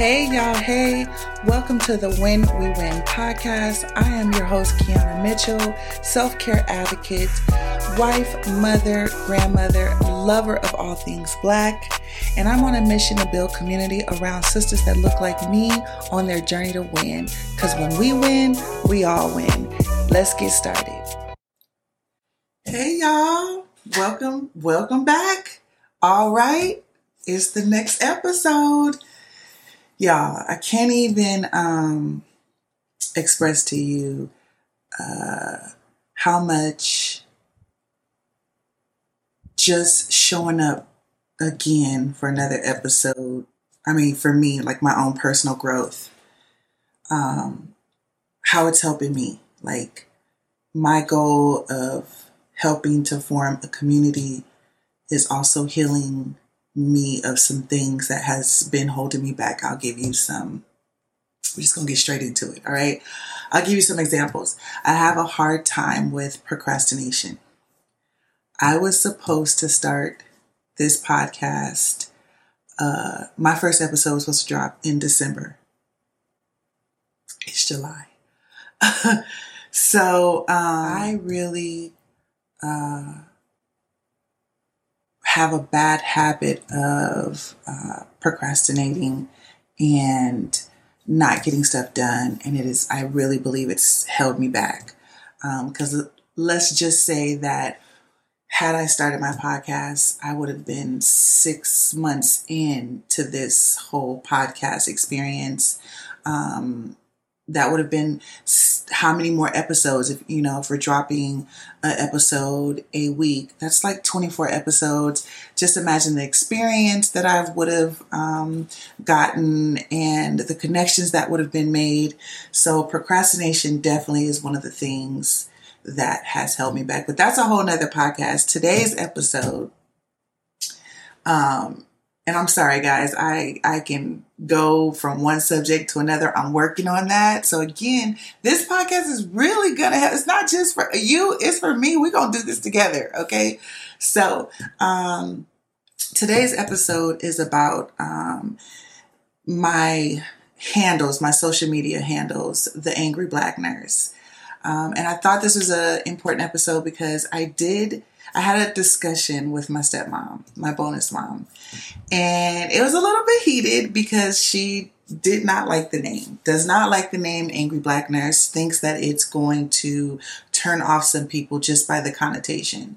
Hey, y'all. Hey, welcome to the When We Win podcast. I am your host, Kiyanna Mitchell, self care advocate, wife, mother, grandmother, lover of all things black. And I'm on a mission to build community around sisters that look like me on their journey to win. Because when we win, we all win. Let's get started. Hey, y'all. Welcome, welcome back. All right, it's the next episode y'all, I can't even um, express to you uh, how much just showing up again for another episode. I mean, for me, like my own personal growth, um, how it's helping me. Like my goal of helping to form a community is also healing me of some things that has been holding me back. I'll give you some. We're just gonna get straight into it. All right. I'll give you some examples. I have a hard time with procrastination. I was supposed to start this podcast. Uh, my first episode was supposed to drop in December. It's July. so um, I really uh, have a bad habit of uh, procrastinating and not getting stuff done. And it is, I really believe it's held me back. Because um, let's just say that had I started my podcast, I would have been six months into this whole podcast experience. Um, that would have been how many more episodes if you know if we're dropping an episode a week? That's like 24 episodes. Just imagine the experience that i would have um, gotten and the connections that would have been made. So procrastination definitely is one of the things that has held me back. But that's a whole nother podcast. Today's episode um, and I'm sorry, guys, I, I can go from one subject to another. I'm working on that. So again, this podcast is really gonna have, it's not just for you, it's for me. We're gonna do this together. Okay. So, um, today's episode is about, um, my handles, my social media handles, the angry black nurse. Um, and I thought this was an important episode because I did I had a discussion with my stepmom, my bonus mom, and it was a little bit heated because she did not like the name, does not like the name Angry Black Nurse, thinks that it's going to turn off some people just by the connotation.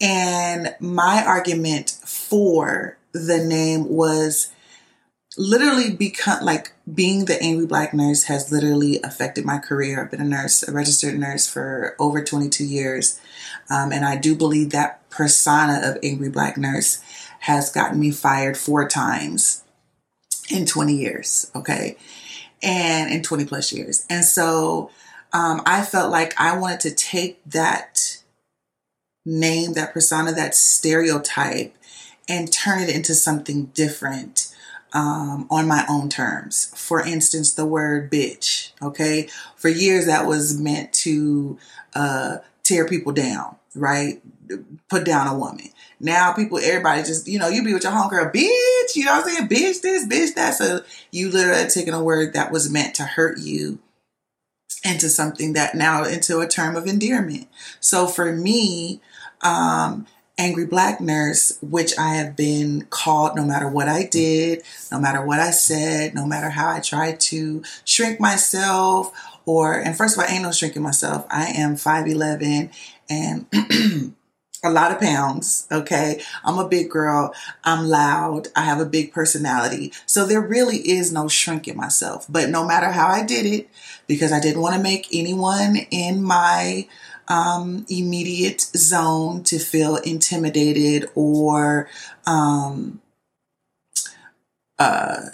And my argument for the name was literally become like being the angry black nurse has literally affected my career. I've been a nurse, a registered nurse for over 22 years. Um, and I do believe that persona of angry black nurse has gotten me fired four times in 20 years. Okay. And in 20 plus years. And so um, I felt like I wanted to take that name, that persona, that stereotype, and turn it into something different um, on my own terms. For instance, the word bitch. Okay. For years, that was meant to uh, tear people down, right? Put down a woman. Now people, everybody just, you know, you be with your homegirl, bitch, you know what I'm saying? Bitch this, bitch that. So you literally taking a word that was meant to hurt you into something that now into a term of endearment. So for me, um, angry black nurse, which I have been called no matter what I did, no matter what I said, no matter how I tried to shrink myself or, and first of all, I ain't no shrinking myself. I am 5'11 and a lot of pounds. Okay. I'm a big girl. I'm loud. I have a big personality. So there really is no shrinking myself. But no matter how I did it, because I didn't want to make anyone in my um, immediate zone to feel intimidated or um, uh,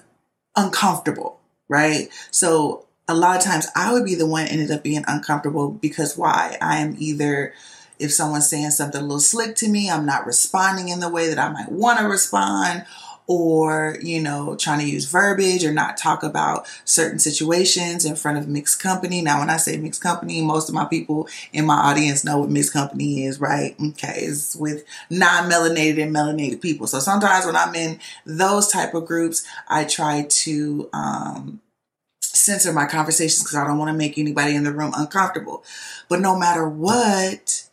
uncomfortable, right? So a lot of times I would be the one ended up being uncomfortable because why? I am either if someone's saying something a little slick to me, I'm not responding in the way that I might want to respond, or, you know, trying to use verbiage or not talk about certain situations in front of mixed company. Now, when I say mixed company, most of my people in my audience know what mixed company is, right? Okay, it's with non-melanated and melanated people. So sometimes when I'm in those type of groups, I try to um, censor my conversations because I don't want to make anybody in the room uncomfortable. But no matter what,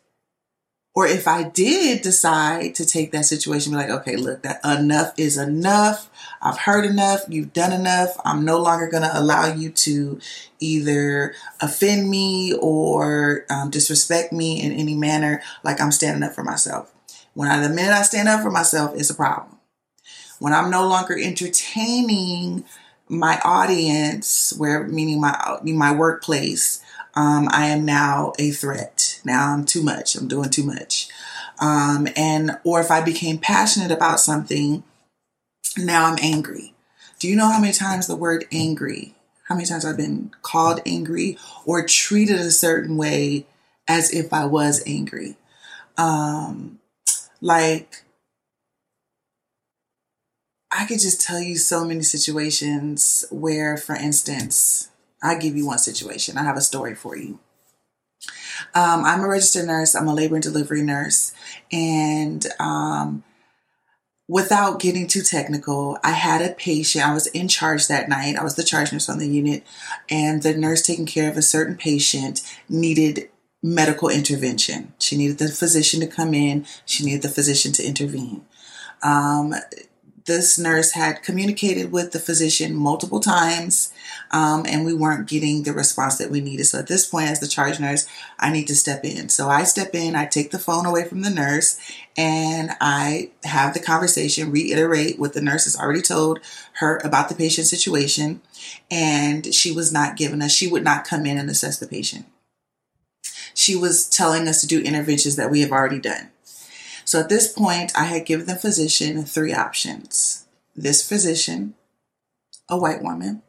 or if I did decide to take that situation, be like, okay, look, that enough is enough. I've heard enough. You've done enough. I'm no longer going to allow you to either offend me or um, disrespect me in any manner. Like I'm standing up for myself. When I, the minute I stand up for myself, it's a problem. When I'm no longer entertaining my audience, where meaning my my workplace, um, I am now a threat. Now I'm too much. I'm doing too much. Um, and or if I became passionate about something, now I'm angry. Do you know how many times the word angry, how many times I've been called angry or treated a certain way as if I was angry? Um, like I could just tell you so many situations where, for instance, I give you one situation. I have a story for you. Um, I'm a registered nurse. I'm a labor and delivery nurse, and um, without getting too technical, I had a patient. I was in charge that night. I was the charge nurse on the unit, and the nurse taking care of a certain patient needed medical intervention. She needed the physician to come in. She needed the physician to intervene. Um, this nurse had communicated with the physician multiple times um, and we weren't getting the response that we needed. So at this point, as the charge nurse, I need to step in. So I step in, I take the phone away from the nurse, and I have the conversation, reiterate what the nurse has already told her about the patient situation. And she was not giving us, she would not come in and assess the patient. She was telling us to do interventions that we have already done. So at this point, I had given the physician three options. This physician, a white woman,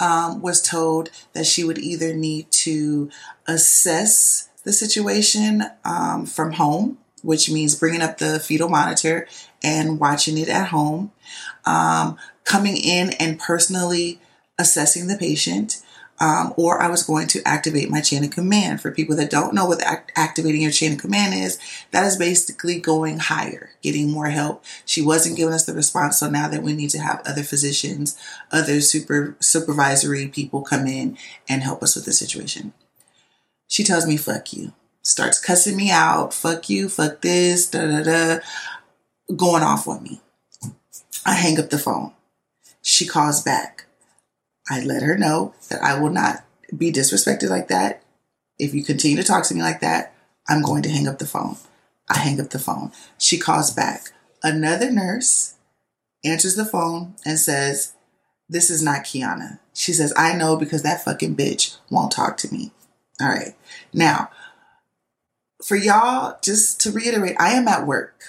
um, was told that she would either need to assess the situation um, from home, which means bringing up the fetal monitor and watching it at home, um, coming in and personally assessing the patient, um, or I was going to activate my chain of command. For people that don't know what act- activating your chain of command is, that is basically going higher, getting more help. She wasn't giving us the response, so now that we need to have other physicians, other super supervisory people come in and help us with the situation. She tells me, "Fuck you," starts cussing me out, "Fuck you," "Fuck this," da da da, going off on me. I hang up the phone. She calls back. I let her know that I will not be disrespected like that. If you continue to talk to me like that, I'm going to hang up the phone. I hang up the phone. She calls back. Another nurse answers the phone and says, This is not Kiyanna. She says, I know because that fucking bitch won't talk to me. All right. Now, for y'all, just to reiterate, I am at work.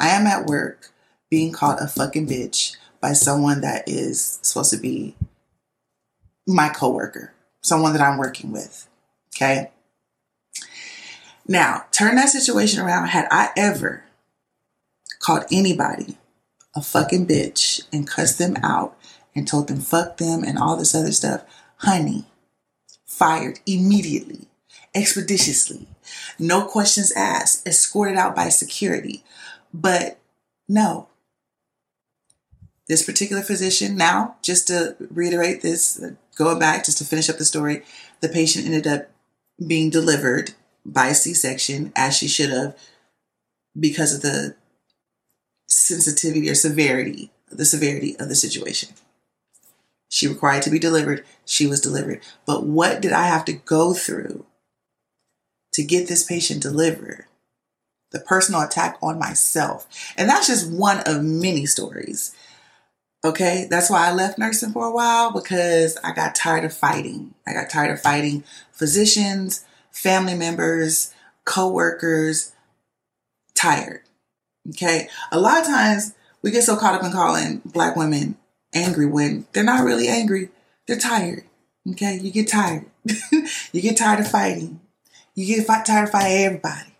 I am at work being called a fucking bitch by someone that is supposed to be my coworker, someone that I'm working with. Okay. Now, turn that situation around. Had I ever called anybody a fucking bitch and cussed them out and told them fuck them and all this other stuff, honey, fired immediately, expeditiously, no questions asked, escorted out by security. But no, this particular physician, now, just to reiterate this, going back just to finish up the story, the patient ended up being delivered by C section as she should have because of the sensitivity or severity, the severity of the situation. She required to be delivered, she was delivered. But what did I have to go through to get this patient delivered? The personal attack on myself. And that's just one of many stories Okay, that's why I left nursing for a while because I got tired of fighting. I got tired of fighting physicians, family members, co-workers, tired. Okay, a lot of times we get so caught up in calling black women angry when they're not really angry, they're tired. Okay, you get tired. you get tired of fighting. You get tired of fighting everybody.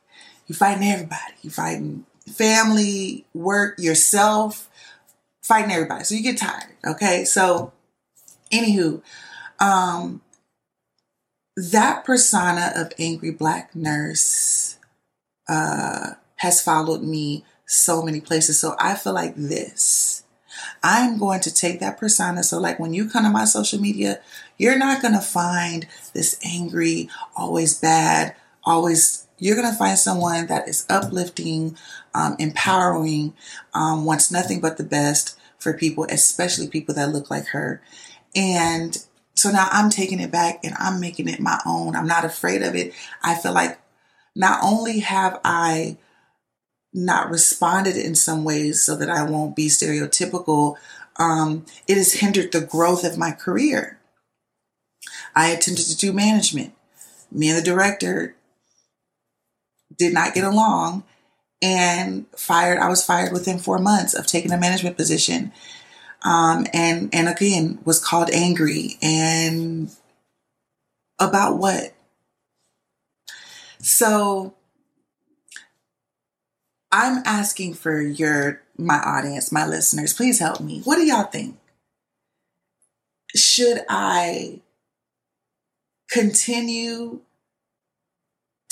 You're fighting everybody. You're fighting family, work, yourself, fighting everybody. So you get tired. Okay. So, anywho, um, that persona of angry black nurse uh, has followed me so many places. So I feel like this. I'm going to take that persona. So, like when you come to my social media, you're not going to find this angry, always bad, always. You're going to find someone that is uplifting, um, empowering, um, wants nothing but the best for people, especially people that look like her. And so now I'm taking it back and I'm making it my own. I'm not afraid of it. I feel like not only have I not responded in some ways so that I won't be stereotypical, um, it has hindered the growth of my career. I attempted to do management. Me and the director did not get along and fired. I was fired within four months of taking a management position. Um, and, and again, was called angry and about what? So I'm asking for your my audience, my listeners, please help me. What do y'all think? Should I continue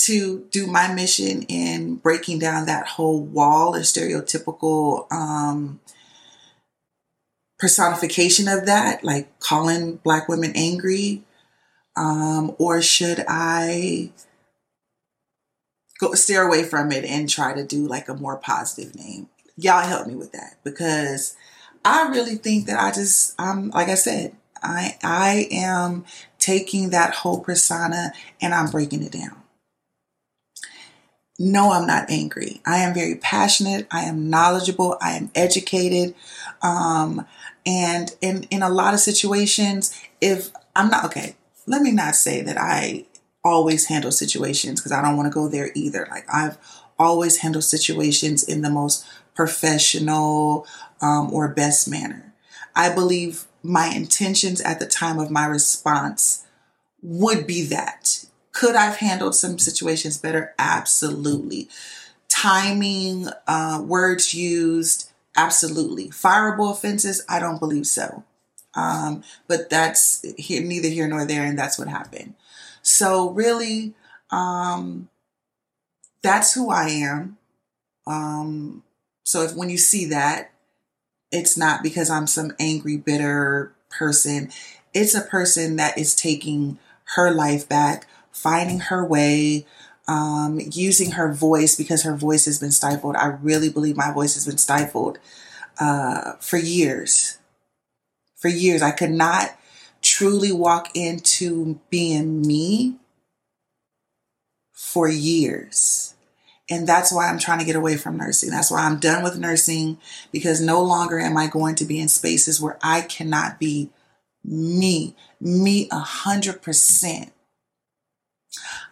to do my mission in breaking down that whole wall or stereotypical um, personification of that, like calling black women angry? Um, or should I go steer away from it and try to do like a more positive name. Y'all help me with that because I really think that I just I'm like I said, I I am taking that whole persona and I'm breaking it down. No, I'm not angry. I am very passionate. I am knowledgeable. I am educated. Um, and in, in a lot of situations, if I'm not, okay, let me not say that I always handle situations because I don't want to go there either. Like I've always handled situations in the most professional um, or best manner. I believe my intentions at the time of my response would be that. Could I've handled some situations better? Absolutely. Timing, uh, words used, absolutely. Fireable offenses, I don't believe so. Um, but that's here, neither here nor there, and that's what happened. So really, um, that's who I am. Um, so if when you see that, it's not because I'm some angry, bitter person. It's a person that is taking her life back, finding her way, um, using her voice because her voice has been stifled. I really believe my voice has been stifled uh, for years. For years, I could not truly walk into being me for years. And that's why I'm trying to get away from nursing. That's why I'm done with nursing because no longer am I going to be in spaces where I cannot be me, me a hundred percent.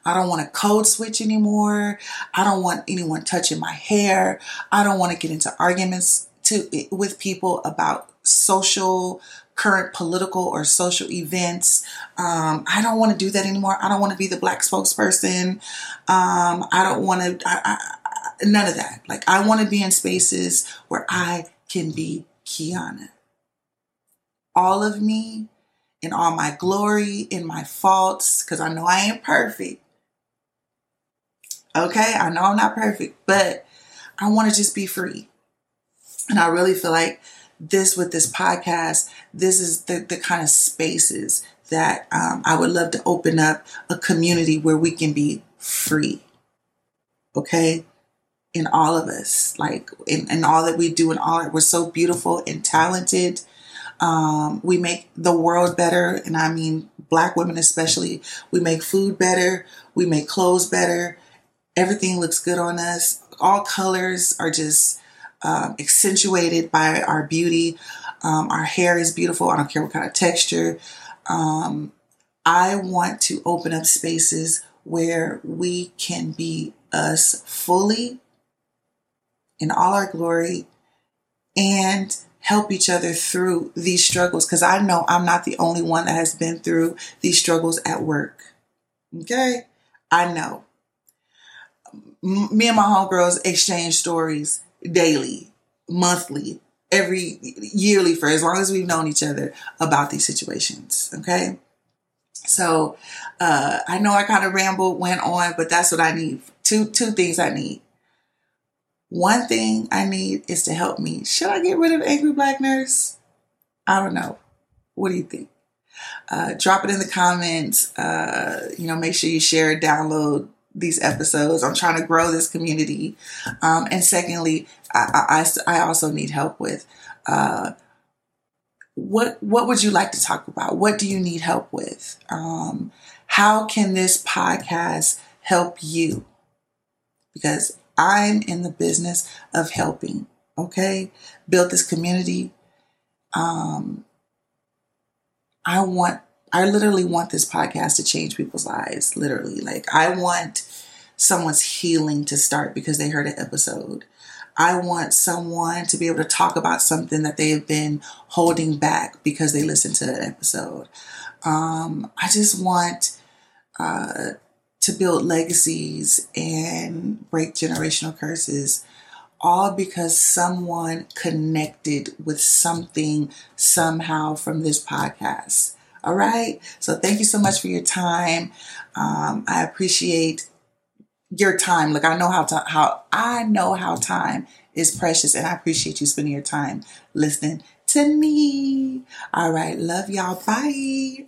I don't want to code switch anymore. I don't want anyone touching my hair. I don't want to get into arguments to with people about social current political or social events. Um, I don't want to do that anymore. I don't want to be the black spokesperson. Um, I don't want to, none of that. Like, I want to be in spaces where I can be Kiyanna. All of me in all my glory, in my faults, because I know I ain't perfect. Okay, I know I'm not perfect, but I want to just be free. And I really feel like this with this podcast, this is the, the kind of spaces that um, I would love to open up a community where we can be free. Okay? In all of us, like in, in all that we do and all that we're so beautiful and talented. Um, we make the world better, and I mean black women especially. We make food better, we make clothes better. Everything looks good on us. All colors are just um, accentuated by our beauty. Um, our hair is beautiful. I don't care what kind of texture. Um, I want to open up spaces where we can be us fully in all our glory and help each other through these struggles because I know I'm not the only one that has been through these struggles at work. Okay? I know me and my homegirls exchange stories daily, monthly, every yearly for as long as we've known each other about these situations. Okay. So uh, I know I kind of rambled, went on, but that's what I need. Two two things I need. One thing I need is to help me. Should I get rid of Angry Black Nurse? I don't know. What do you think? Uh, drop it in the comments. Uh, you know, make sure you share, download these episodes. I'm trying to grow this community. Um, and secondly, I, I, I, also need help with uh, what what would you like to talk about? What do you need help with? Um, how can this podcast help you? Because I'm in the business of helping. Okay, build this community. Um, I want, I literally want this podcast to change people's lives. Literally, like I want someone's healing to start because they heard an episode. I want someone to be able to talk about something that they have been holding back because they listened to an episode. Um, I just want uh, to build legacies and break generational curses, all because someone connected with something somehow from this podcast. All right. So thank you so much for your time. Um, I appreciate your time. Like I know how to, how I know how time is precious and I appreciate you spending your time listening to me. All right. Love y'all. Bye.